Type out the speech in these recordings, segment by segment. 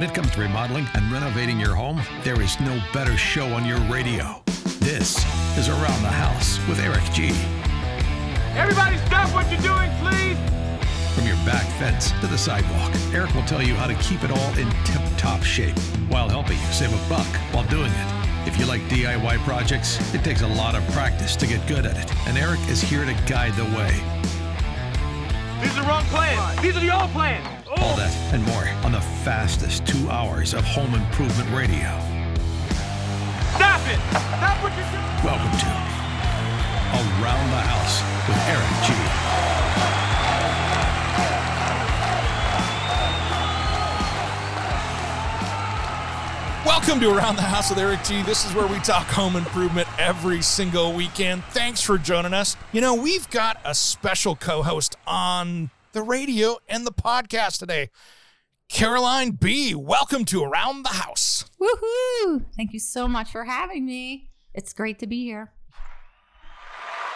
When it comes to remodeling and renovating your home, there is no better show on your radio. This is Around the House with Eric G. Everybody stop what you're doing, please. From your back fence to the sidewalk, Eric will tell you how to keep it all in tip top shape while helping you save a buck while doing it. If you like DIY projects, it takes a lot of practice to get good at it, and Eric is here to guide the way. These are the wrong plans. These are the old plans. All that and more on the fastest two hours of home improvement radio. Stop it! Stop what you're doing. Welcome to Around the House with Eric G. Welcome to Around the House with Eric G. This is where we talk home improvement every single weekend. Thanks for joining us. You know, we've got a special co host on the radio and the podcast today. Caroline B., welcome to Around the House. Woohoo! Thank you so much for having me. It's great to be here.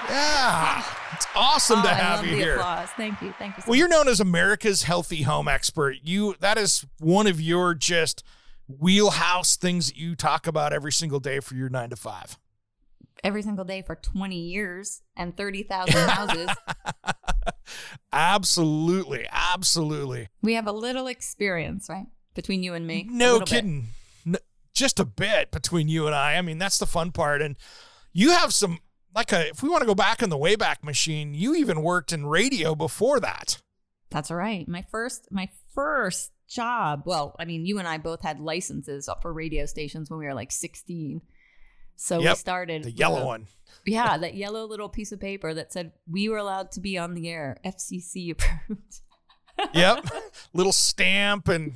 Yeah, it's awesome to Oh, I have you the here. Applause. Thank you. Thank you. So Well, you're known as America's healthy home expert. You that is one of your just wheelhouse things that you talk about every single day for your nine to five. Every single day for 20 years and 30,000 houses. absolutely, absolutely. we have a little experience, right? Between you and me. No kidding. N- just a bit between you and I. I mean, that's the fun part. And you have some like a if we want to go back in the Wayback Machine, you even worked in radio before that. That's right. My first, my first job. Well, I mean, you and I both had licenses for radio stations when we were like 16. So we started The yellow a- one. Yeah, that yellow little piece of paper that said we were allowed to be on the air, FCC approved. Yep. Little stamp and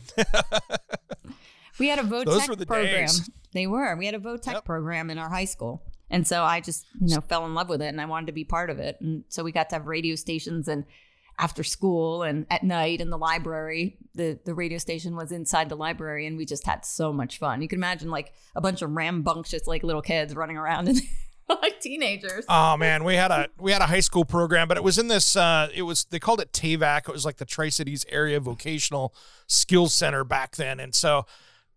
We had a vote Those were the program. days. They were. We had a VOTEC Yep. program in our high school. And so I just, you know, fell in love with it and I wanted to be part of it. And so we got to have radio stations and after school and at night in the library. The the radio station was inside the library and we just had so much fun. You can imagine like a bunch of rambunctious like little kids running around and like teenagers. Oh man, we had a we had a high school program, but it was in this. Uh, it was they called it TAVAC. It was like the Tri Cities Area Vocational Skills Center back then, and so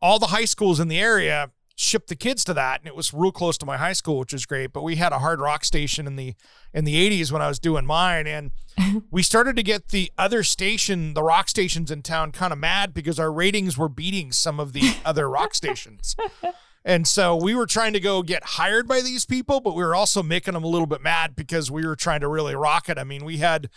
all the high schools in the area shipped the kids to that, and it was real close to my high school, which was great. But we had a hard rock station in the in the '80s when I was doing mine, and we started to get the other station, the rock stations in town, kind of mad because our ratings were beating some of the other rock stations. And so we were trying to go get hired by these people, but we were also making them a little bit mad because we were trying to really rock it. I mean, we had,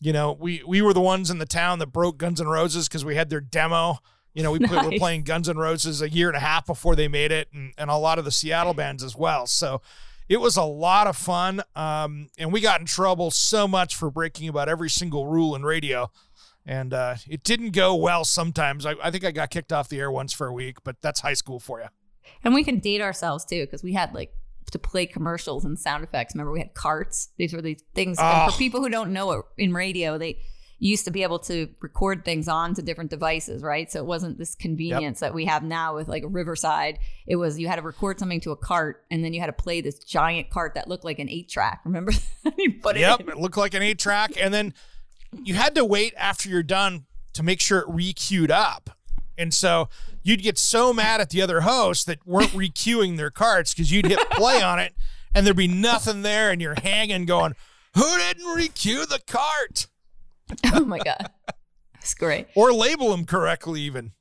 you know, we we were the ones in the town that broke Guns N' Roses because we had their demo. You know, we put, were playing Guns N' Roses a year and a half before they made it, and, and a lot of the Seattle bands as well. So it was a lot of fun. Um, and we got in trouble so much for breaking about every single rule in radio. And uh, it didn't go well sometimes. I, I think I got kicked off the air once for a week, but that's high school for you. And we can date ourselves too, because we had like to play commercials and sound effects. Remember, we had carts. These were these things. and Oh. for people who don't know it in radio, they used to be able to record things onto different devices, right? So it wasn't this convenience that we have now with like Riverside. It was you had to record something to a cart, and then you had to play this giant cart that looked like an eight track. Remember? you put it Yep, in. it looked like an eight track, and then you had to wait after you're done to make sure it re-queued up. And so you'd get so mad at the other hosts that weren't re-queuing their carts because you'd hit play on it, and there'd be nothing there, and you're hanging, going, "Who didn't re-queue the cart?" oh my god, it's great. Or label them correctly, even.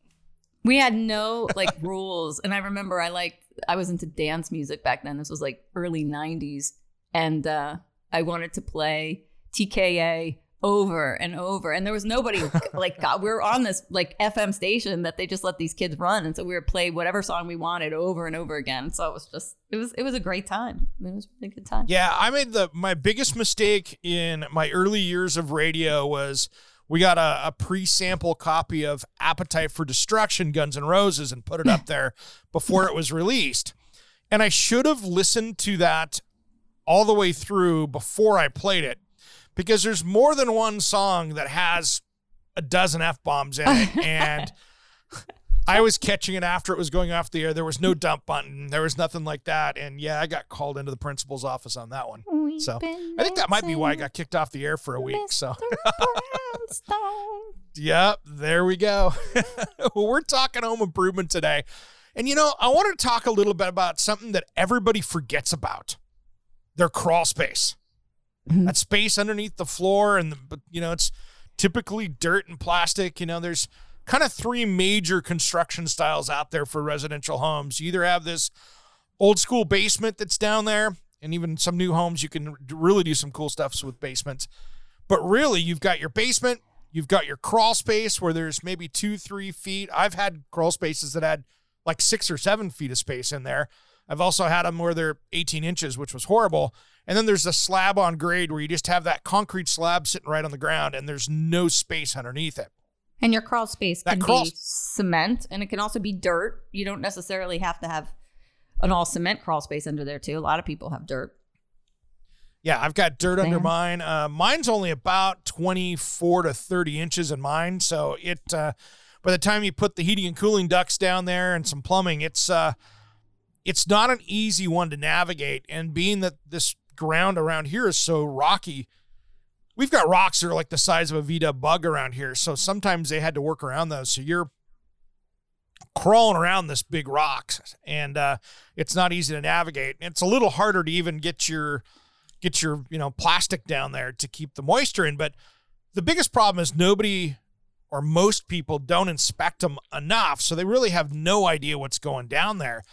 We had no like rules. And I remember I liked I was into dance music back then. This was like early 90s. And uh I wanted to play TKA over and over. And there was nobody like God, we were on this like FM station that they just let these kids run. And so we would play whatever song we wanted over and over again. So it was just it was it was a great time. It was a really good time. Yeah, I made the my biggest mistake in my early years of radio was we got a, a pre-sample copy of Appetite for Destruction, Guns N' Roses, and put it up there before it was released. And I should have listened to that all the way through before I played it because there's more than one song that has a dozen F bombs in it. And I was catching it after it was going off the air. There was no dump button, there was nothing like that. And yeah, I got called into the principal's office on that one. So I think that might be why I got kicked off the air for a week. So, yep, there we go. well, we're talking home improvement today. And you know, I want to talk a little bit about something that everybody forgets about their crawl space. Mm-hmm. That space underneath the floor, and the, you know, it's typically dirt and plastic. You know, there's kind of three major construction styles out there for residential homes. You either have this old school basement that's down there, and even some new homes, you can really do some cool stuff with basements. But really, you've got your basement, you've got your crawl space where there's maybe two, three feet. I've had crawl spaces that had like six or seven feet of space in there. I've also had them where they're 18 inches, which was horrible. And then there's a slab on grade where you just have that concrete slab sitting right on the ground and there's no space underneath it. And your crawl space That can crawl- be cement and it can also be dirt. You don't necessarily have to have an all cement crawl space under there too. A lot of people have dirt. Yeah, I've got dirt under mine. Uh, mine's only about 24 to 30 inches in mine. So it, uh, by the time you put the heating and cooling ducts down there and some plumbing, it's, uh, it's not an easy one to navigate. And being that this ground around here is so rocky, we've got rocks that are like the size of a Vita bug around here. So sometimes they had to work around those. So you're crawling around this big rock and uh, it's not easy to navigate. It's a little harder to even get your get your you know plastic down there to keep the moisture in. But the biggest problem is nobody or most people don't inspect them enough, so they really have no idea what's going down there.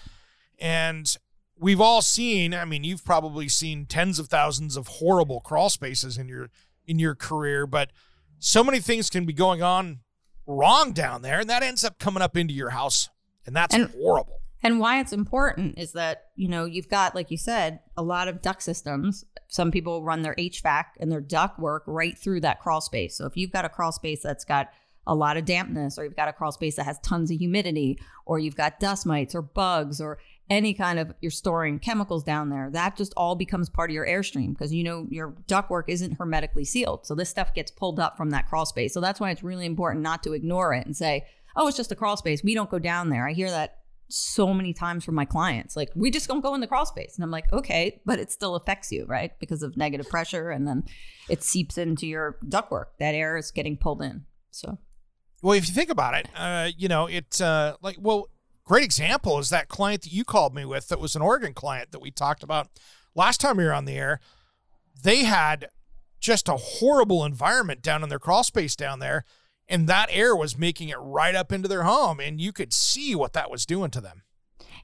And we've all seen. I mean, you've probably seen tens of thousands of horrible crawl spaces in your in your career, but so many things can be going on wrong down there, and that ends up coming up into your house, and that's And- horrible. And why it's important is that, you know, you've got, like you said, a lot of duct systems. Some people run their HVAC and their duct work right through that crawl space. So if you've got a crawl space that's got a lot of dampness, or you've got a crawl space that has tons of humidity, or you've got dust mites or bugs or any kind of you're storing chemicals down there, that just all becomes part of your airstream because you know your ductwork isn't hermetically sealed. So this stuff gets pulled up from that crawl space. So that's why it's really important not to ignore it and say, oh, it's just a crawl space. We don't go down there. I hear that so many times from my clients. Like, we just don't go in the crawl space. And I'm like, okay, but it still affects you, right? Because of negative pressure. And then it seeps into your ductwork. That air is getting pulled in. So, Well, if you think about it, uh, you know, it uh, like well, great example is that client that you called me with that was an Oregon client that we talked about last time we were on the air. They had just a horrible environment down in their crawl space down there, and that air was making it right up into their home, and you could see what that was doing to them.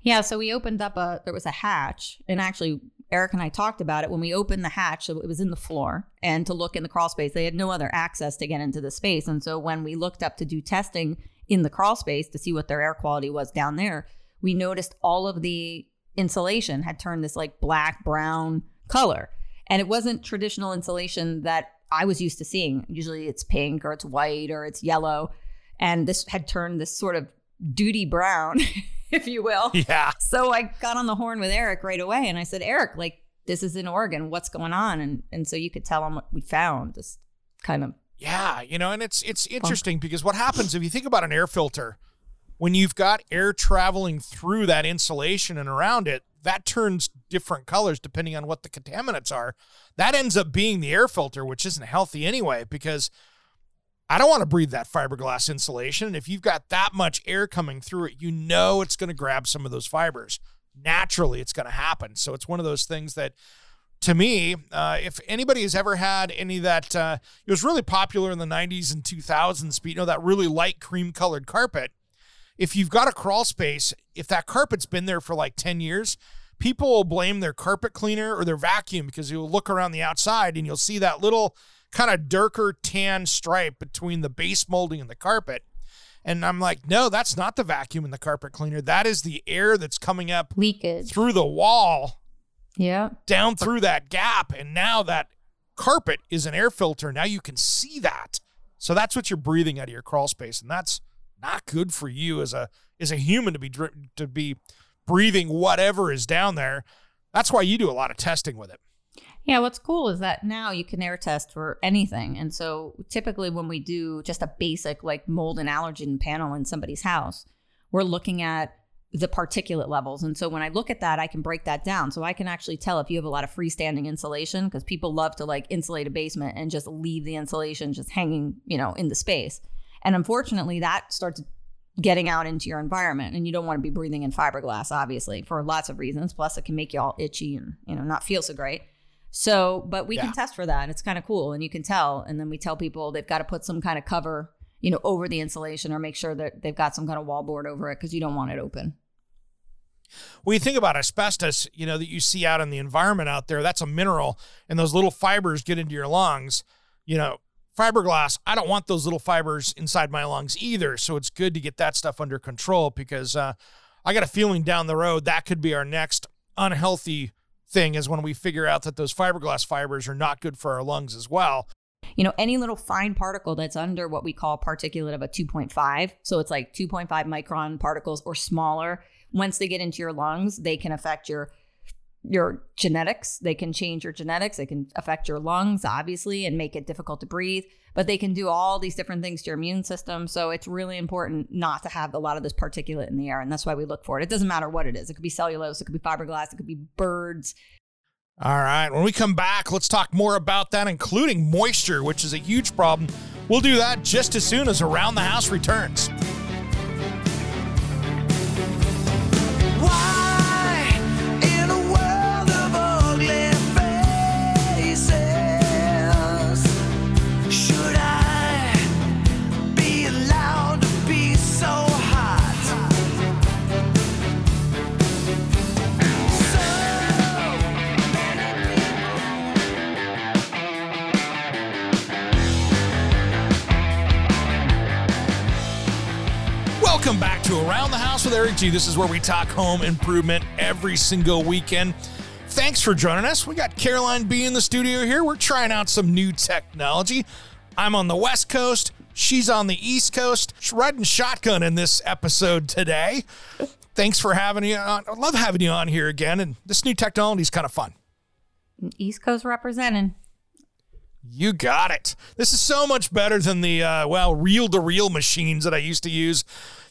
yeah. So we opened up a, there was a hatch. And actually, Eric and I talked about it when we opened the hatch. So it was in the floor. And to look in the crawl space, they had no other access to get into the space. And so when we looked up to do testing in the crawl space to see what their air quality was down there, we noticed all of the insulation had turned this like black brown color. And it wasn't traditional insulation that I was used to seeing. Usually it's pink or it's white or it's yellow. And this had turned this sort of duty brown, if you will. Yeah, So I got on the horn with Eric right away and I said, Eric, like this is in Oregon. What's going on? And and so you could tell him what we found. Just kind of Yeah, you know, and it's it's interesting because what happens if you think about an air filter, when you've got air traveling through that insulation and around it, that turns different colors depending on what the contaminants are. That ends up being the air filter, which isn't healthy anyway, because I don't want to breathe that fiberglass insulation. And if you've got that much air coming through it, you know it's going to grab some of those fibers. Naturally, it's going to happen. So it's one of those things that to me, uh, if anybody has ever had any of that, uh, it was really popular in the 90s and 2000s, but you know, that really light cream colored carpet. If you've got a crawl space, if that carpet's been there for like 10 years, people will blame their carpet cleaner or their vacuum because you'll look around the outside and you'll see that little kind of darker tan stripe between the base molding and the carpet. And I'm like, no, that's not the vacuum in the carpet cleaner. That is the air that's coming up Leakage. through the wall Yeah. down through that gap. And now that carpet is an air filter. Now you can see that. So that's what you're breathing out of your crawl space. And that's not good for you as a as a human to be to be breathing whatever is down there. That's why you do a lot of testing with it. Yeah, what's cool is that now you can air test for anything. And so typically when we do just a basic like mold and allergen panel in somebody's house, we're looking at the particulate levels. And so when I look at that, I can break that down. So I can actually tell if you have a lot of freestanding insulation because people love to like insulate a basement and just leave the insulation just hanging, you know, in the space. And unfortunately, that starts getting out into your environment and you don't want to be breathing in fiberglass obviously for lots of reasons plus it can make you all itchy and you know not feel so great so but we Yeah. can test for that it's kind of cool and you can tell and then we tell people they've got to put some kind of cover you know over the insulation or make sure that they've got some kind of wallboard over it because you don't want it open When you think about asbestos, you know, that you see out in the environment out there, that's a mineral, and those little fibers get into your lungs. You know, fiberglass, I don't want those little fibers inside my lungs either. So it's good to get that stuff under control because uh, I got a feeling down the road that could be our next unhealthy thing is when we figure out that those fiberglass fibers are not good for our lungs as well. you know any little fine particle that's under what we call particulate of a 2.5 so it's like 2.5 micron particles or smaller once they get into your lungs they can affect your your genetics. They can change your genetics. They can affect your lungs obviously and make it difficult to breathe but they can do all these different things to your immune system. So it's really important not to have a lot of this particulate in the air and that's why we look for it. It doesn't matter what it is. It could be cellulose. It could be fiberglass. It could be birds. All right. When we come back, let's talk more about that, including moisture, which is a huge problem. We'll do that just as soon as Around the House returns. House with Eric G. This is where we talk home improvement every single weekend. Thanks for joining us. We got Caroline B in the studio here. We're trying out some new technology. I'm on the West Coast. She's on the East Coast. She's riding shotgun in this episode today. Thanks for having you on. I love having you on here again. And this new technology is kind of fun. east coast representing You got it. This is so much better than the uh, well reel to reel machines that I used to use.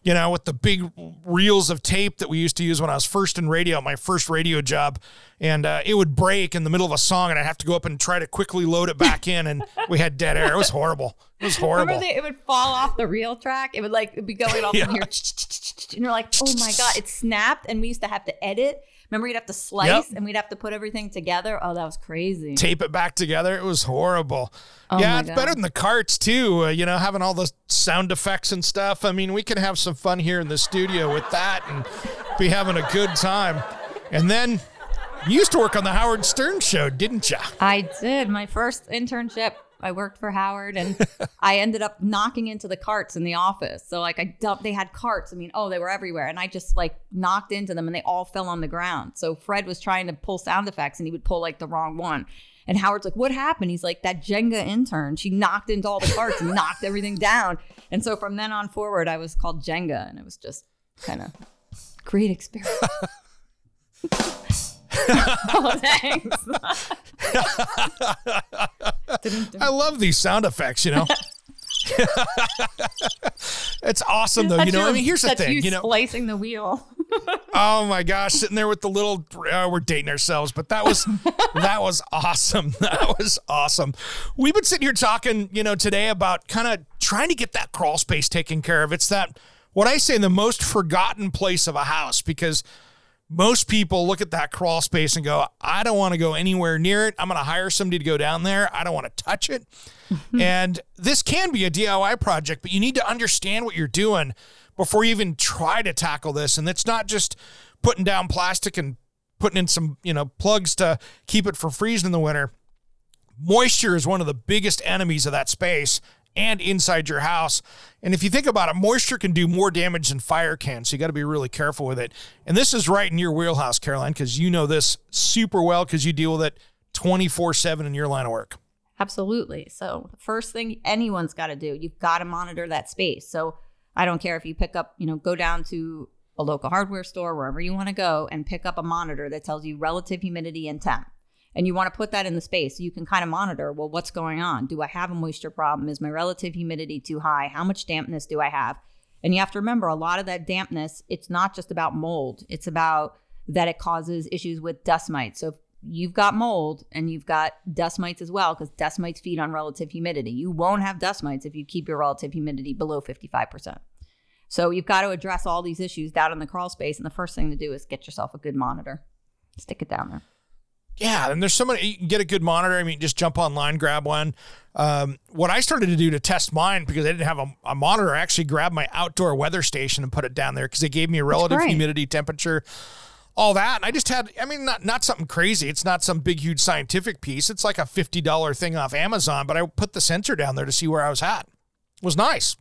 You know, with the big reels of tape that we used to use when I was first in radio, my first radio job, and uh, it would break in the middle of a song, and I'd have to go up and try to quickly load it back in, and we had dead air. It was horrible. It was horrible. Remember they, it would fall off the reel track? It would like it'd be going off Yeah. from here. And you're like, oh my God, it snapped. And we used to have to edit. Remember, you'd have to slice Yep. and we'd have to put everything together. Oh, that was crazy. tape it back together. It was horrible. Oh yeah, it's God. better than the carts too. Uh, you know, having all the sound effects and stuff. I mean, we can have some fun here in the studio with that and be having a good time. And then you used to work on the Howard Stern show, didn't you? I did. My first internship, I worked for Howard and I ended up knocking into the carts in the office. So, like, I dumped, they had carts. I mean, oh, they were everywhere. And I just like knocked into them and they all fell on the ground. So, Fred was trying to pull sound effects and he would pull like the wrong one. And Howard's like, what happened? He's like, that Jenga intern. She knocked into all the carts and knocked everything down. And so, from then on forward, I was called Jenga. And it was just kind of great experience. oh, thanks. I love these sound effects, you know. it's awesome though. You know, I mean, here's the thing, you, you know. splicing the wheel. Oh my gosh, sitting there with the little uh, we're dating ourselves, but that was that was awesome. That was awesome. We've been sitting here talking, you know, today about kind of trying to get that crawl space taken care of. It's that what I say the most forgotten place of a house because most people look at that crawl space and go, I don't want to go anywhere near it. I'm going to hire somebody to go down there. I don't want to touch it. Mm-hmm. and this can be a DIY project, but you need to understand what you're doing before you even try to tackle this. And it's not just putting down plastic and putting in some, you know, plugs to keep it from freezing in the winter. moisture is one of the biggest enemies of that space and inside your house. And if you think about it, moisture can do more damage than fire can. So you got to be really careful with it. And this is right in your wheelhouse, Caroline, because you know this super well because you deal with it 24 7 in your line of work. Absolutely. So the first thing anyone's got to do, you've got to monitor that space. So I don't care if you pick up, you know, go down to a local hardware store, wherever you want to go, and pick up a monitor that tells you relative humidity and temp. And you want to put that in the space so you can kind of monitor, well, what's going on? Do I have a moisture problem? Is my relative humidity too high? How much dampness do I have? And you have to remember a lot of that dampness, it's not just about mold. It's about that it causes issues with dust mites. So if you've got mold and you've got dust mites as well, because dust mites feed on relative humidity. You won't have dust mites if you keep your relative humidity below 55%. So you've got to address all these issues down in the crawl space. And the first thing to do is get yourself a good monitor. Stick it down there. Yeah, and there's so many. You can get a good monitor. I mean, just jump online, grab one. Um, what I started to do to test mine because I didn't have a, a monitor, I actually grabbed my outdoor weather station and put it down there because it gave me a relative humidity, temperature, all that. And I just had, I mean, not not something crazy. It's not some big, huge scientific piece. It's like a fifty dollar thing off Amazon, but I put the sensor down there to see where I was at. It was nice.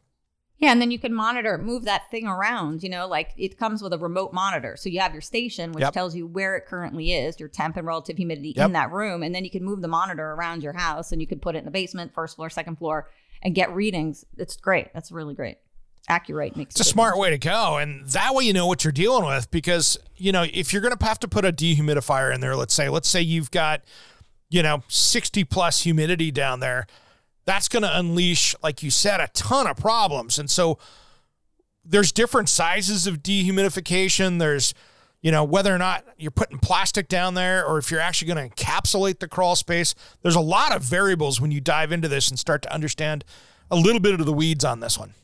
Yeah, and then you can monitor, move that thing around. You know, like it comes with a remote monitor. So you have your station, which Yep. tells you where it currently is, your temp and relative humidity Yep. in that room. And then you can move the monitor around your house and you could put it in the basement, first floor, second floor, and get readings. It's great. That's really great. Accurate makes It's a smart way to go. And that way you know what you're dealing with because, you know, if you're going to have to put a dehumidifier in there, let's say, let's say you've got, you know, 60 plus humidity down there, that's going to unleash, like you said, a ton of problems. And so there's different sizes of dehumidification. There's, you know, whether or not you're putting plastic down there or if you're actually going to encapsulate the crawl space. There's a lot of variables when you dive into this and start to understand a little bit of the weeds on this one.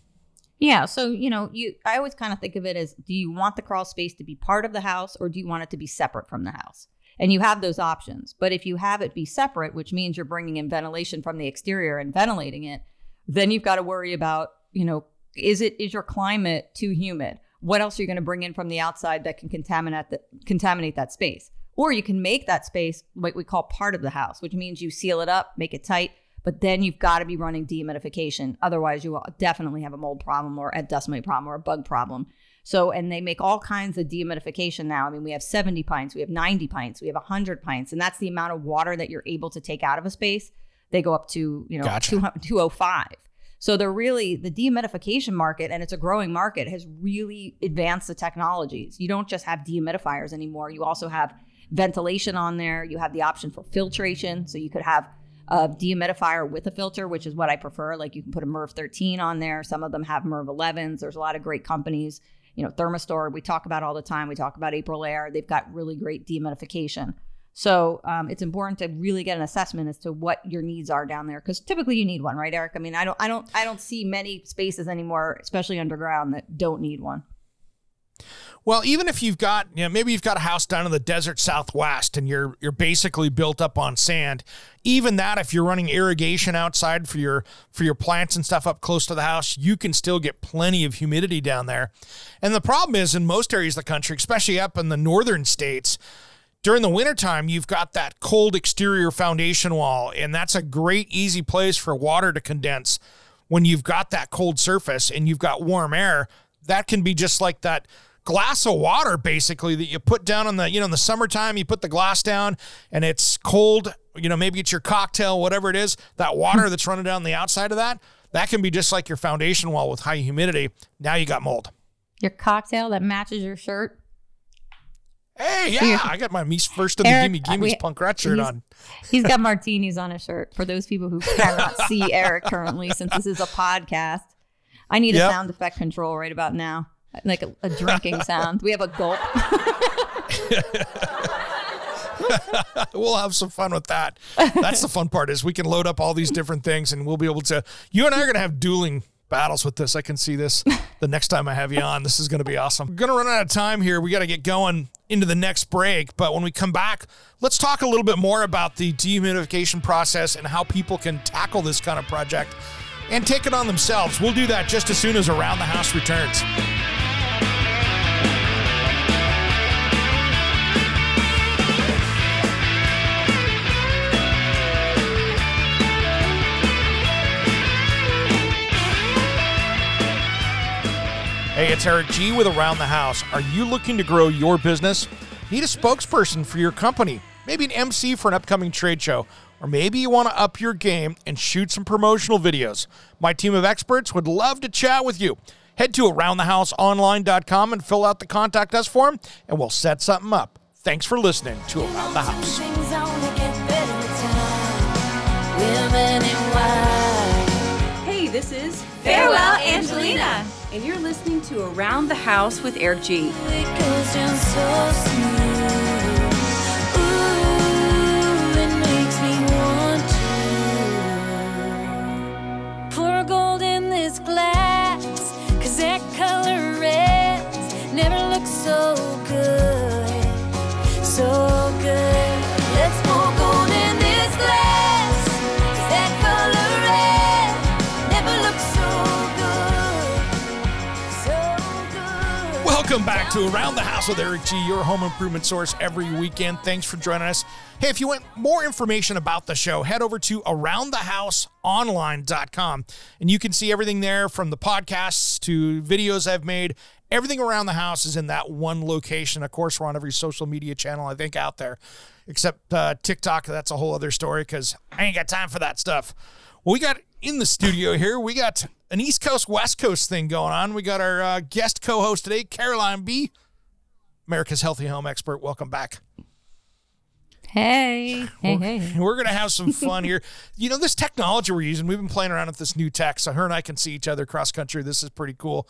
Yeah. So, you know, you I always kind of think of it as do you want the crawl space to be part of the house or do you want it to be separate from the house? And you have those options. But if you have it be separate, which means you're bringing in ventilation from the exterior and ventilating it, then you've got to worry about, you know, is it is your climate too humid? What else are you going to bring in from the outside that can contaminate the, contaminate that space? Or you can make that space what we call part of the house, which means you seal it up, make it tight, but then you've got to be running dehumidification. Otherwise, you will definitely have a mold problem or a dust mite problem or a bug problem. So, and they make all kinds of dehumidification now. I mean, we have 70 pints, we have 90 pints, we have 100 pints, and that's the amount of water that you're able to take out of a space. They go up to, you know, Gotcha. 205. So they're really the dehumidification market, and it's a growing market, has really advanced the technologies. You don't just have dehumidifiers anymore. You also have ventilation on there. You have the option for filtration. So you could have a dehumidifier with a filter, which is what I prefer. Like you can put a MERV 13 on there. Some of them have MERV 11s. There's a lot of great companies. You know, Therma-Stor, we talk about all the time. We talk about Aprilaire. They've got really great dehumidification. So um, it's important to really get an assessment as to what your needs are down there, because typically you need one, right, Eric? I mean, I don't, I don't, I don't see many spaces anymore, especially underground, that don't need one. Well, even if you've got, you know, maybe you've got a house down in the desert southwest and you're you're basically built up on sand, even that if you're running irrigation outside for your for your plants and stuff up close to the house, you can still get plenty of humidity down there. And the problem is in most areas of the country, especially up in the northern states, during the wintertime, you've got that cold exterior foundation wall, and that's a great, easy place for water to condense when you've got that cold surface and you've got warm air. That can be just like that glass of water, basically, that you put down on the, you know, in the summertime, you put the glass down and it's cold. You know, maybe it's your cocktail, whatever it is, that water hmm. that's running down the outside of that, that can be just like your foundation wall with high humidity. Now you got mold. Your cocktail that matches your shirt. Hey, yeah, I got my me first in the Gimme Gimmes punk rat shirt he's- on. He's got martinis on his shirt. For those people who cannot see Eric currently, since this is a podcast, I need Yep. a sound effect control right about now, like a, a drinking sound. We have a gulp. we'll have some fun with that. That's the fun part is we can load up all these different things and we'll be able to. You and I are going to have dueling battles with this. I can see this the next time I have you on. This is going to be awesome. We're going to run out of time here. We got to get going into the next break. But when we come back, let's talk a little bit more about the dehumidification process and how people can tackle this kind of project and take it on themselves. We'll do that just as soon as Around the House returns. Hey, it's Eric G with Around the House. Are you looking to grow your business? Need a spokesperson for your company? Maybe an MC for an upcoming trade show? Or maybe you want to up your game and shoot some promotional videos? My team of experts would love to chat with you. Head to aroundthehouseonline.com and fill out the contact us form, and we'll set something up. Thanks for listening to Around the House. Things only get better with time. Women in white. Hey, this is Farewell, Angelina. and you're listening to Around the House with Eric G. glass. Back to Around the House with Eric G, your home improvement source every weekend. Thanks for joining us. Hey, if you want more information about the show, head over to aroundthehouseonline.com and you can see everything there from the podcasts to videos I've made. Everything around the house is in that one location. Of course, we're on every social media channel I think out there, except uh, TikTok. That's a whole other story because I ain't got time for that stuff. Well, we got in the studio here, we got an East Coast, West Coast thing going on. We got our uh, guest co host today, Caroline B., America's Healthy Home Expert. Welcome back. Hey, hey, hey. We're going to have some fun here. You know, this technology we're using, we've been playing around with this new tech. So her and I can see each other cross country. This is pretty cool.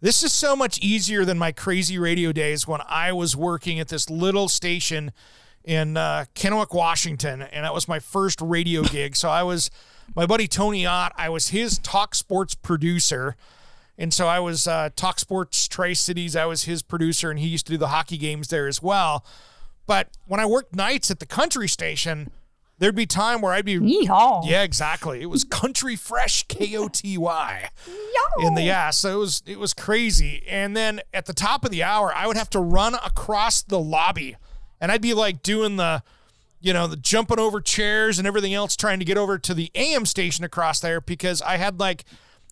This is so much easier than my crazy radio days when I was working at this little station in uh, Kennewick, Washington. And that was my first radio gig. So I was, my buddy Tony Ott, I was his talk sports producer. And so I was uh, Talk Sports Tri Cities. I was his producer, and he used to do the hockey games there as well. But when I worked nights at the country station, there'd be time where I'd be Yeehaw. yeah, exactly. It was country fresh K O T Y in the yeah. So it was it was crazy. And then at the top of the hour, I would have to run across the lobby, and I'd be like doing the, you know, the jumping over chairs and everything else, trying to get over to the AM station across there because I had like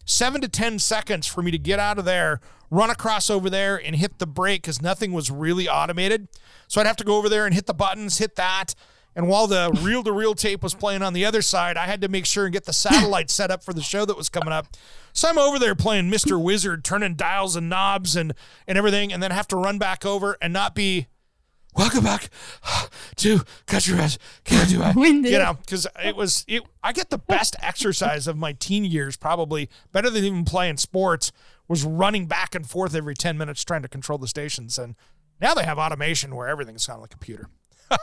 seven to ten seconds for me to get out of there, run across over there, and hit the brake because nothing was really automated. So I'd have to go over there and hit the buttons, hit that. And while the reel to reel tape was playing on the other side, I had to make sure and get the satellite set up for the show that was coming up. So I'm over there playing Mr. Wizard, turning dials and knobs and, and everything, and then have to run back over and not be, welcome back to catch Country Res. Can I do it? Winded. You know, because it was, it, I get the best exercise of my teen years, probably better than even playing sports, was running back and forth every 10 minutes trying to control the stations. And now they have automation where everything's on a computer.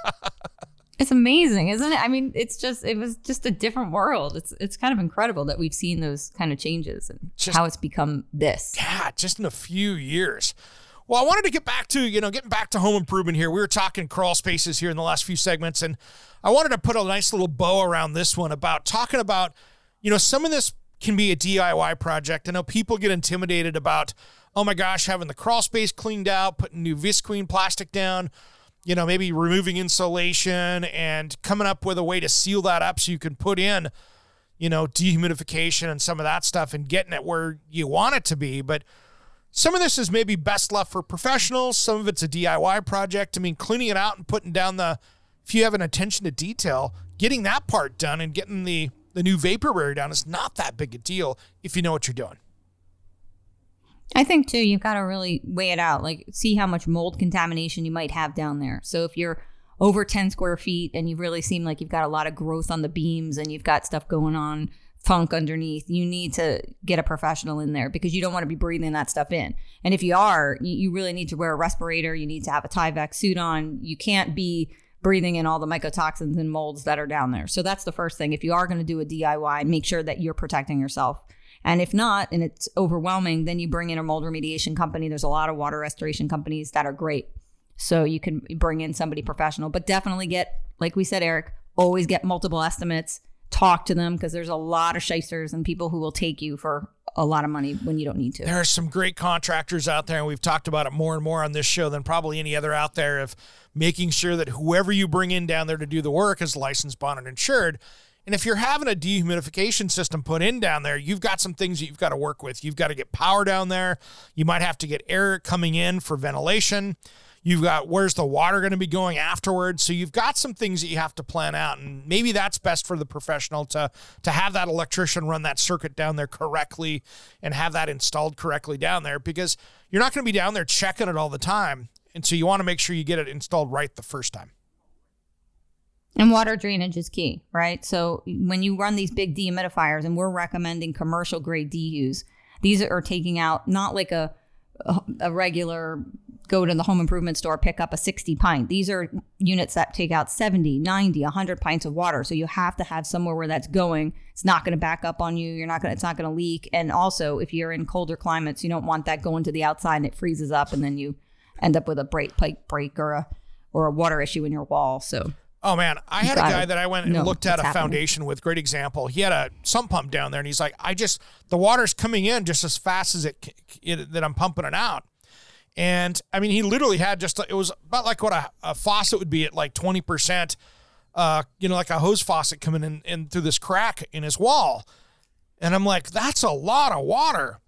It's amazing, isn't it? I mean, it's just it was just a different world. It's it's kind of incredible that we've seen those kind of changes and Just- how it's become this. yeah, just in a few years. Well, I wanted to get back to, you know, getting back to home improvement here. We were talking crawl spaces here in the last few segments, and I wanted to put a nice little bow around this one about talking about, you know, some of this can be a DIY project. I know people get intimidated about, oh my gosh, having the crawl space cleaned out, putting new visqueen plastic down, you know, maybe removing insulation and coming up with a way to seal that up so you can put in, you know, dehumidification and some of that stuff and getting it where you want it to be. But some of this is maybe best left for professionals. Some of it's a DIY project. I mean, cleaning it out and putting down the, if you have an attention to detail, getting that part done and getting the the new vapor barrier down is not that big a deal if you know what you're doing. I think too, you've got to really weigh it out. Like, see how much mold contamination you might have down there. So if you're over 10 square feet and you really seem like you've got a lot of growth on the beams and you've got stuff going on, funk underneath, you need to get a professional in there because you don't want to be breathing that stuff in. And if you are, you, really need to wear a respirator. You need to have a Tyvek suit on. You can't be breathing in all the mycotoxins and molds that are down there. So that's the first thing. If you are going to do a DIY, make sure that you're protecting yourself. And if not, and it's overwhelming, then you bring in a mold remediation company. There's a lot of water restoration companies that are great. So you can bring in somebody professional, but definitely get, like we said, Eric, always get multiple estimates. Talk to them because there's a lot of shysters and people who will take you for a lot of money when you don't need to. There are some great contractors out there, and we've talked about it more and more on this show than probably any other out there of making sure that whoever you bring in down there to do the work is licensed, bonded, and insured. And if you're having a dehumidification system put in down there, you've got some things that you've got to work with. You've got to get power down there. You might have to get air coming in for ventilation. You've got where's the water going to be going afterwards. So you've got some things that you have to plan out, and maybe that's best for the professional to to have that electrician run that circuit down there correctly and have that installed correctly down there because you're not going to be down there checking it all the time, and so you want to make sure you get it installed right the first time. And water drainage is key, right? So when you run these big dehumidifiers, and we're recommending commercial grade dehus, these are taking out not like a a regular go to the home improvement store pick up a 60 pint these are units that take out 70 90 100 pints of water so you have to have somewhere where that's going it's not going to back up on you you're not going to it's not going to leak and also if you're in colder climates you don't want that going to the outside and it freezes up and then you end up with a break pipe break or a or a water issue in your wall so Oh man, I had a guy it. that I went and No, looked at a happening. foundation with. Great example. He had a sump pump down there, and he's like, "I just the water's coming in just as fast as it, it that I'm pumping it out." And I mean, he literally had just it was about like what a, a faucet would be at like twenty percent, uh, you know, like a hose faucet coming in, in through this crack in his wall. And I'm like, that's a lot of water.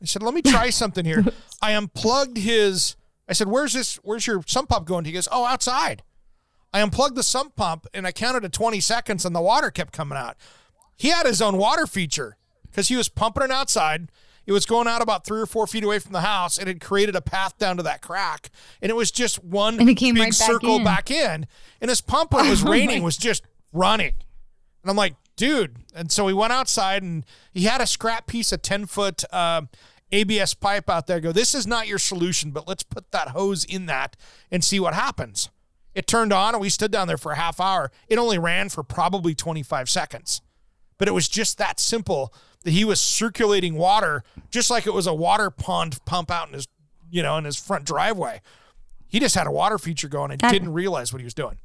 I said, let me try something here. I unplugged his. I said, where's this? Where's your sump pump going? He goes, oh, outside. I unplugged the sump pump and I counted to 20 seconds and the water kept coming out. He had his own water feature because he was pumping it outside. It was going out about three or four feet away from the house and it created a path down to that crack. And it was just one And it came big right back circle in. back in. And this pump, when it was Oh raining, was just running. And I'm like, dude. And so we went outside and he had a scrap piece of 10 foot um, ABS pipe out there. I Go, this is not your solution, but let's put that hose in that and see what happens. It turned on and we stood down there for a half hour. It only ran for probably 25 seconds. But it was just that simple that he was circulating water just like it was a water pond pump out in his, you know, in his front driveway. He just had a water feature going and That- didn't realize what he was doing.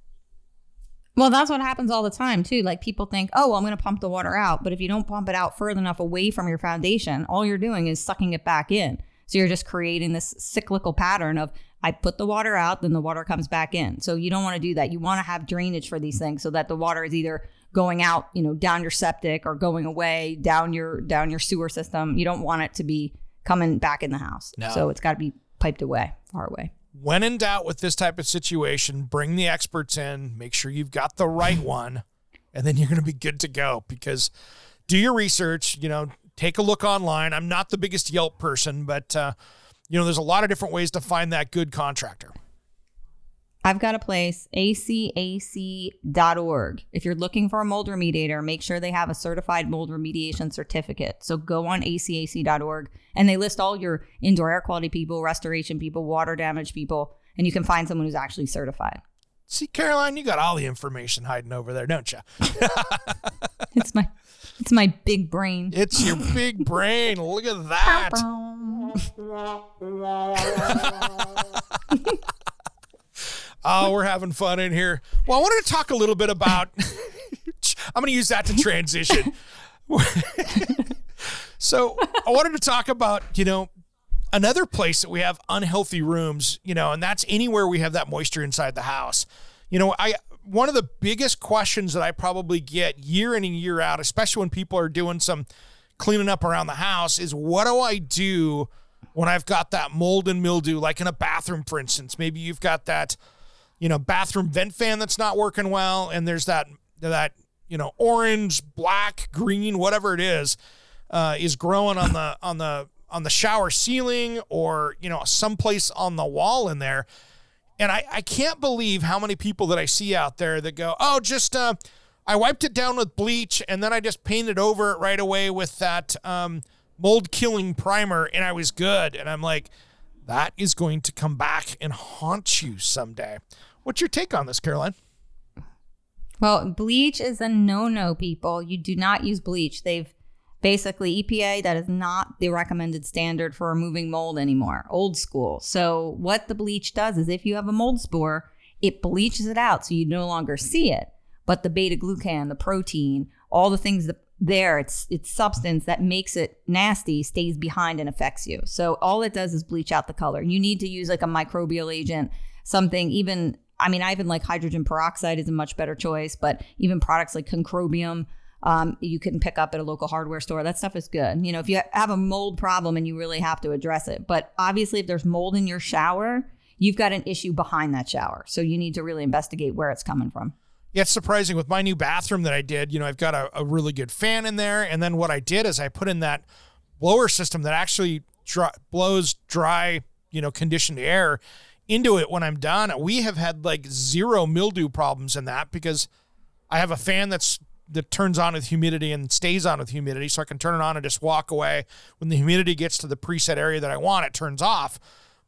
Well, that's what happens all the time too. Like people think, oh, well, I'm going to pump the water out, but if you don't pump it out further enough away from your foundation, all you're doing is sucking it back in. So you're just creating this cyclical pattern of I put the water out, then the water comes back in. So you don't want to do that. You want to have drainage for these things so that the water is either going out, you know, down your septic or going away down your down your sewer system. You don't want it to be coming back in the house. No. So it's got to be piped away, far away. when in doubt with this type of situation, bring the experts in, make sure you've got the right one, and then you're going to be good to go because do your research, you know, take a look online. I'm not the biggest Yelp person, but uh, you know, there's a lot of different ways to find that good contractor. I've got a place, acac.org. If you're looking for a mold remediator, make sure they have a certified mold remediation certificate. So go on acac.org and they list all your indoor air quality people, restoration people, water damage people, and you can find someone who's actually certified. See, Caroline, you got all the information hiding over there, don't you? It's my it's my big brain. It's your big brain. Look at that. Oh, we're having fun in here. Well, I wanted to talk a little bit about. I'm going to use that to transition. so, I wanted to talk about, you know, another place that we have unhealthy rooms, you know, and that's anywhere we have that moisture inside the house. You know, I one of the biggest questions that I probably get year in and year out, especially when people are doing some cleaning up around the house, is what do I do when I've got that mold and mildew, like in a bathroom, for instance? Maybe you've got that, you know, bathroom vent fan that's not working well, and there's that that you know orange, black, green, whatever it is, uh, is growing on the on the on the shower ceiling or you know someplace on the wall in there. And I, I can't believe how many people that I see out there that go, oh, just uh, I wiped it down with bleach and then I just painted over it right away with that um, mold killing primer and I was good. And I'm like, that is going to come back and haunt you someday. What's your take on this, Caroline? Well, bleach is a no-no, people. You do not use bleach. They've basically EPA that is not the recommended standard for removing mold anymore. Old school. So what the bleach does is if you have a mold spore, it bleaches it out so you no longer see it. But the beta glucan, the protein, all the things that there, it's it's substance that makes it nasty stays behind and affects you. So all it does is bleach out the color. You need to use like a microbial agent, something even I mean, I even like hydrogen peroxide is a much better choice, but even products like concrobium, um, you can pick up at a local hardware store. That stuff is good. You know, if you have a mold problem and you really have to address it, but obviously, if there's mold in your shower, you've got an issue behind that shower. So you need to really investigate where it's coming from. Yeah, it's surprising with my new bathroom that I did. You know, I've got a, a really good fan in there. And then what I did is I put in that blower system that actually dry, blows dry, you know, conditioned air into it when I'm done. We have had like zero mildew problems in that because I have a fan that's that turns on with humidity and stays on with humidity. So I can turn it on and just walk away. When the humidity gets to the preset area that I want, it turns off.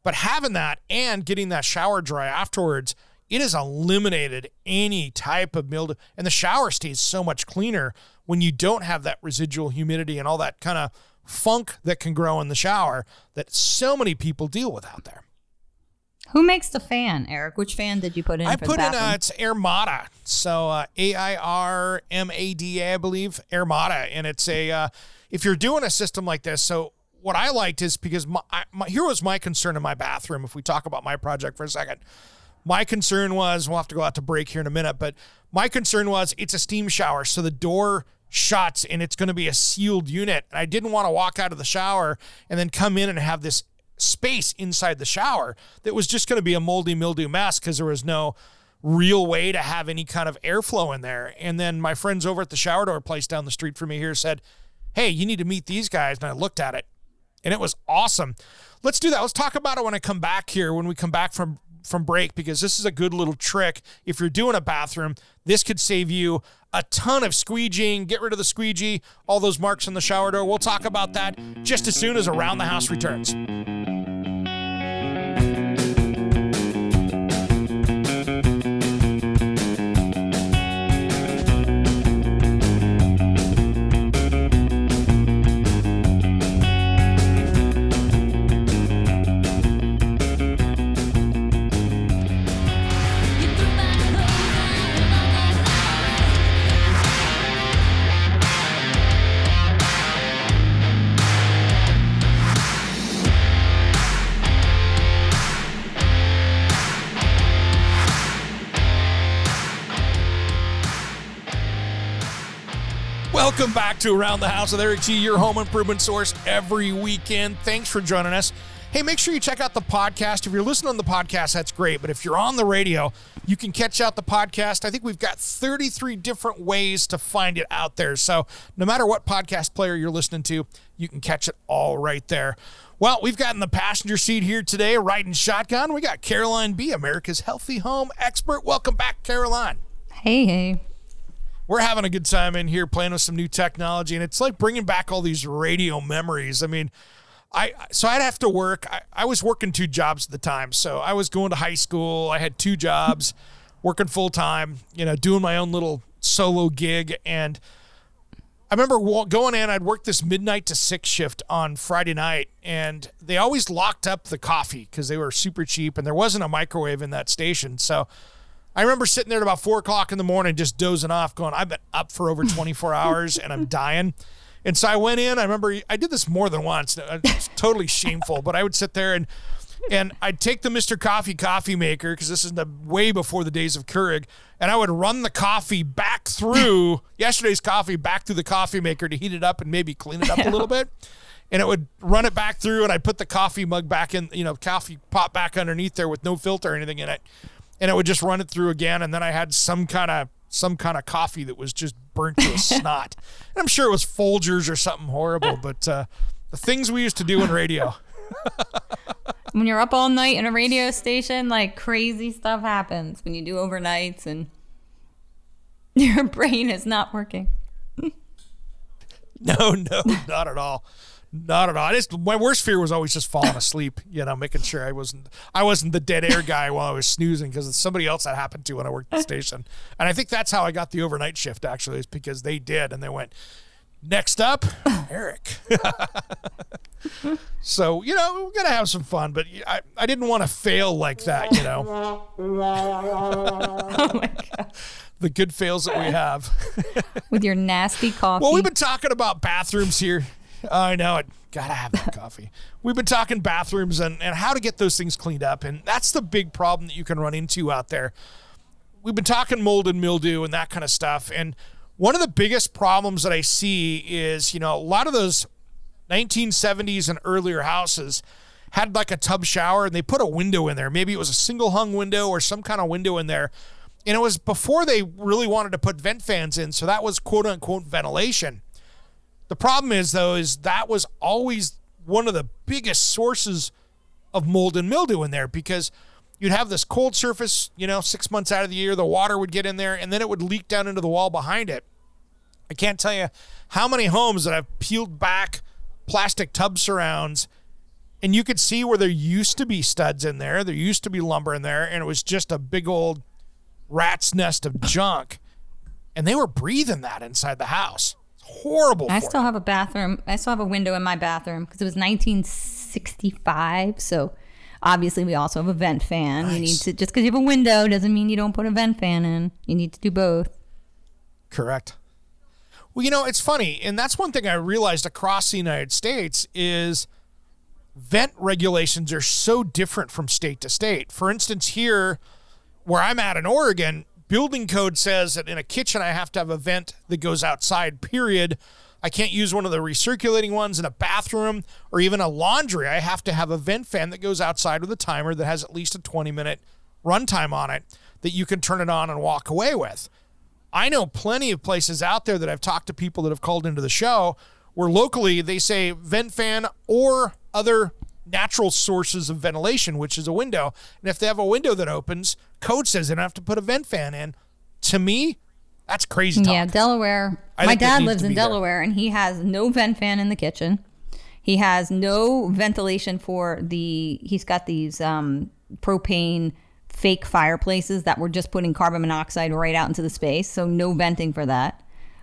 But having that and getting that shower dry afterwards, it has eliminated any type of mildew. And the shower stays so much cleaner when you don't have that residual humidity and all that kind of funk that can grow in the shower that so many people deal with out there. Who makes the fan, Eric? Which fan did you put in? I put in uh, it's Airmada, so uh, A I R M A D A, I believe Airmada, and it's a uh, if you're doing a system like this. So what I liked is because my, my here was my concern in my bathroom. If we talk about my project for a second, my concern was we'll have to go out to break here in a minute, but my concern was it's a steam shower, so the door shuts and it's going to be a sealed unit. And I didn't want to walk out of the shower and then come in and have this space inside the shower that was just going to be a moldy mildew mess because there was no real way to have any kind of airflow in there. And then my friends over at the shower door place down the street from me here said, Hey, you need to meet these guys. And I looked at it and it was awesome. Let's do that. Let's talk about it when I come back here, when we come back from from break, because this is a good little trick. If you're doing a bathroom, this could save you a ton of squeegeeing. Get rid of the squeegee, all those marks on the shower door. We'll talk about that just as soon as Around the House returns. Welcome back to Around the House with Eric G, your home improvement source every weekend. Thanks for joining us. Hey, make sure you check out the podcast. If you're listening on the podcast, that's great. But if you're on the radio, you can catch out the podcast. I think we've got 33 different ways to find it out there. So no matter what podcast player you're listening to, you can catch it all right there. Well, we've got in the passenger seat here today, riding shotgun. We got Caroline B, America's healthy home expert. Welcome back, Caroline Hey, hey. We're having a good time in here playing with some new technology and it's like bringing back all these radio memories. I mean i so i'd have to work. I, I was working two jobs at the time. So i was going to high school. I had two jobs working full time you know doing my own little solo gig. And I remember going in, I'd work this midnight to six shift on Friday night, and they always locked up the coffee because they were super cheap and there wasn't a microwave in that station. So I remember sitting there at about four o'clock in the morning, just dozing off, going, I've been up for over 24 hours and I'm dying. And so I went in. I remember I did this more than once. It's totally shameful, but I would sit there and and I'd take the Mr. Coffee coffee maker because this is the way before the days of Keurig, and I would run the coffee back through yesterday's coffee back through the coffee maker to heat it up and maybe clean it up a little bit. And it would run it back through, and I'd put the coffee mug back in, you know, coffee pot back underneath there with no filter or anything in it, and it would just run it through again. And then I had some kind of some kind of coffee that was just burnt to a snot. And I'm sure it was Folgers or something horrible, but uh, the things we used to do in radio. When you're up all night in a radio station, like crazy stuff happens when you do overnights and your brain is not working. No, no, not at all. Not at all. I just my worst fear was always just falling asleep. You know, making sure I wasn't I wasn't the dead air guy while I was snoozing because it's somebody else that happened to when I worked at the station. And I think that's how I got the overnight shift. Actually, is because they did, and they went next up, Eric. so you know we're gonna have some fun, but I I didn't want to fail like that. You know. Oh my god. The good fails that we have. With your nasty coffee. Well, we've been talking about bathrooms here I know it. Gotta have that coffee. We've been talking bathrooms and, and how to get those things cleaned up. And that's the big problem that you can run into out there. We've been talking mold and mildew and that kind of stuff. And one of the biggest problems that I see is, you know, a lot of those 1970s and earlier houses had like a tub shower and they put a window in there. Maybe it was a single hung window or some kind of window in there. And it was before they really wanted to put vent fans in. So that was quote unquote ventilation. The problem is, though, is that was always one of the biggest sources of mold and mildew in there because you'd have this cold surface, you know, six months out of the year, the water would get in there and then it would leak down into the wall behind it. I can't tell you how many homes that I've peeled back plastic tub surrounds and you could see where there used to be studs in there, there used to be lumber in there, and it was just a big old rat's nest of junk. And they were breathing that inside the house. Horrible. I still you. have a bathroom. I still have a window in my bathroom because it was 1965. So obviously, we also have a vent fan. You need to just because you have a window doesn't mean you don't put a vent fan in. You need to do both. Correct. Well, you know, it's funny, and that's one thing I realized across the United States is vent regulations are so different from state to state. For instance, here where I'm at in Oregon, building code says that in a kitchen I have to have a vent that goes outside, period. I can't use one of the recirculating ones in a bathroom or even a laundry. I have to have a vent fan that goes outside with a timer that has at least a 20 minute runtime on it that you can turn it on and walk away with. I know plenty of places out there that I've talked to people that have called into the show where locally they say vent fan or other natural sources of ventilation, which is a window. And if they have a window that opens, code says they don't have to put a vent fan in. To me, that's crazy talk. Yeah, Delaware. I my dad lives in be there. Delaware and he has no vent fan in the kitchen. He has no ventilation for the. He's got these um, propane fake fireplaces that were just putting carbon monoxide right out into the space. So no venting for that.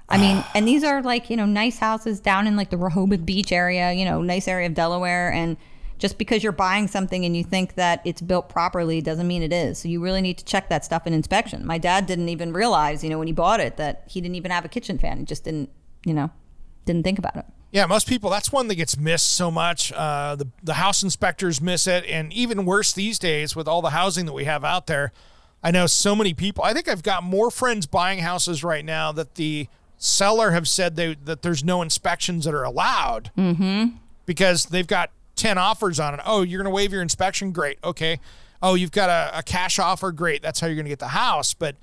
I mean, and these are like you know nice houses down in like the Rehoboth Beach area, you know, nice area of Delaware, and just because you're buying something and you think that it's built properly doesn't mean it is. So you really need to check that stuff in inspection. My dad didn't even realize, you know, when he bought it that he didn't even have a kitchen fan. He just didn't, you know, didn't think about it. Yeah, most people, that's one that gets missed so much. Uh, the, the house inspectors miss it. And even worse these days with all the housing that we have out there, I know so many people. I think I've got more friends buying houses right now that the seller have said they, that there's no inspections that are allowed mm-hmm. because they've got 10 offers on it. Oh, you're going to waive your inspection? Great. Okay. Oh, you've got a, a cash offer? Great. That's how you're going to get the house. But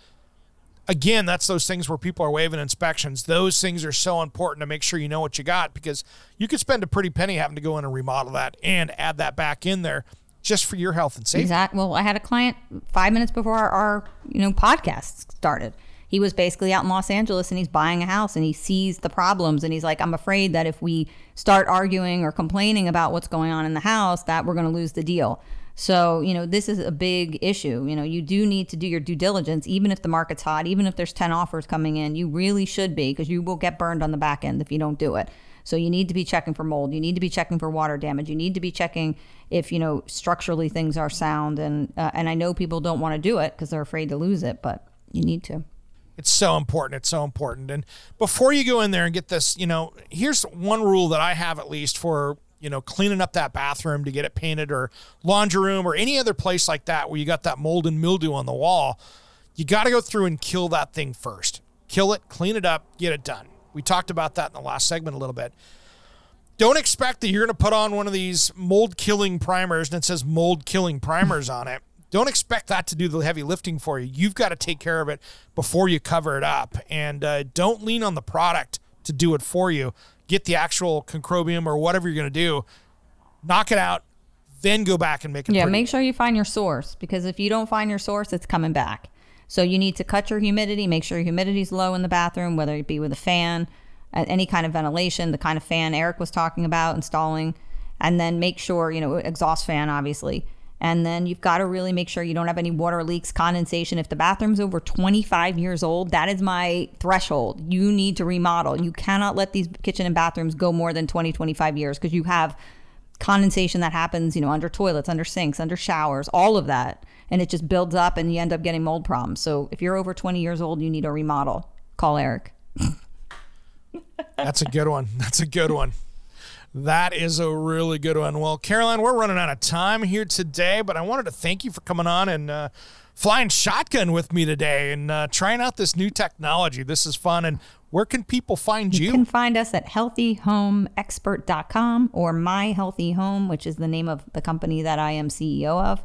again, that's those things where people are waiving inspections. Those things are so important to make sure you know what you got because you could spend a pretty penny having to go in and remodel that and add that back in there just for your health and safety. Exact. Well, I had a client five minutes before our, our you know podcast started. He was basically out in Los Angeles and he's buying a house and he sees the problems and he's like, I'm afraid that if we start arguing or complaining about what's going on in the house, that we're going to lose the deal. So, you know, this is a big issue. You know, you do need to do your due diligence, even if the market's hot, even if there's 10 offers coming in, you really should be because you will get burned on the back end if you don't do it. So you need to be checking for mold. You need to be checking for water damage. You need to be checking if you know structurally things are sound. And uh, and I know people don't want to do it because they're afraid to lose it, but you need to. It's so important. It's so important. And before you go in there and get this, you know, here's one rule that I have at least for, you know, cleaning up that bathroom to get it painted or laundry room or any other place like that where you got that mold and mildew on the wall. You got to go through and kill that thing first. Kill it, clean it up, get it done. We talked about that in the last segment a little bit. Don't expect that you're going to put on one of these mold killing primers and it says mold killing primers on it. Don't expect that to do the heavy lifting for you. You've got to take care of it before you cover it up. And uh, don't lean on the product to do it for you. Get the actual concrobium or whatever you're going to do, knock it out, then go back and make it Yeah, pretty. make sure you find your source because if you don't find your source, it's coming back. So you need to cut your humidity, make sure your humidity's low in the bathroom, whether it be with a fan, any kind of ventilation, the kind of fan Eric was talking about installing, and then make sure, you know, exhaust fan, obviously. And then you've got to really make sure you don't have any water leaks, condensation. If the bathroom's over 25 years old, that is my threshold. You need to remodel. You cannot let these kitchen and bathrooms go more than 20, 25 years because you have condensation that happens, you know, under toilets, under sinks, under showers, all of that. And it just builds up and you end up getting mold problems. So if you're over 20 years old, you need a remodel. Call Eric. That's a good one. That's a good one. That is a really good one. Well, Caroline, we're running out of time here today, but I wanted to thank you for coming on and uh, flying shotgun with me today and uh, trying out this new technology. This is fun. And where can people find you? You can find us at healthyhomeexpert.com or My Healthy Home, which is the name of the company that I am CEO of.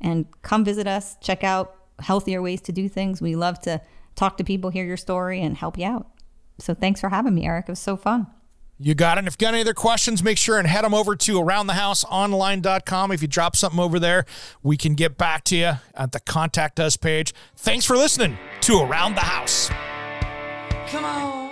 And come visit us, check out healthier ways to do things. We love to talk to people, hear your story, and help you out. So thanks for having me, Eric. It was so fun. You got it. And if you got any other questions, make sure and head them over to aroundthehouseonline.com. If you drop something over there, we can get back to you at the contact us page. Thanks for listening to Around the House. Come on.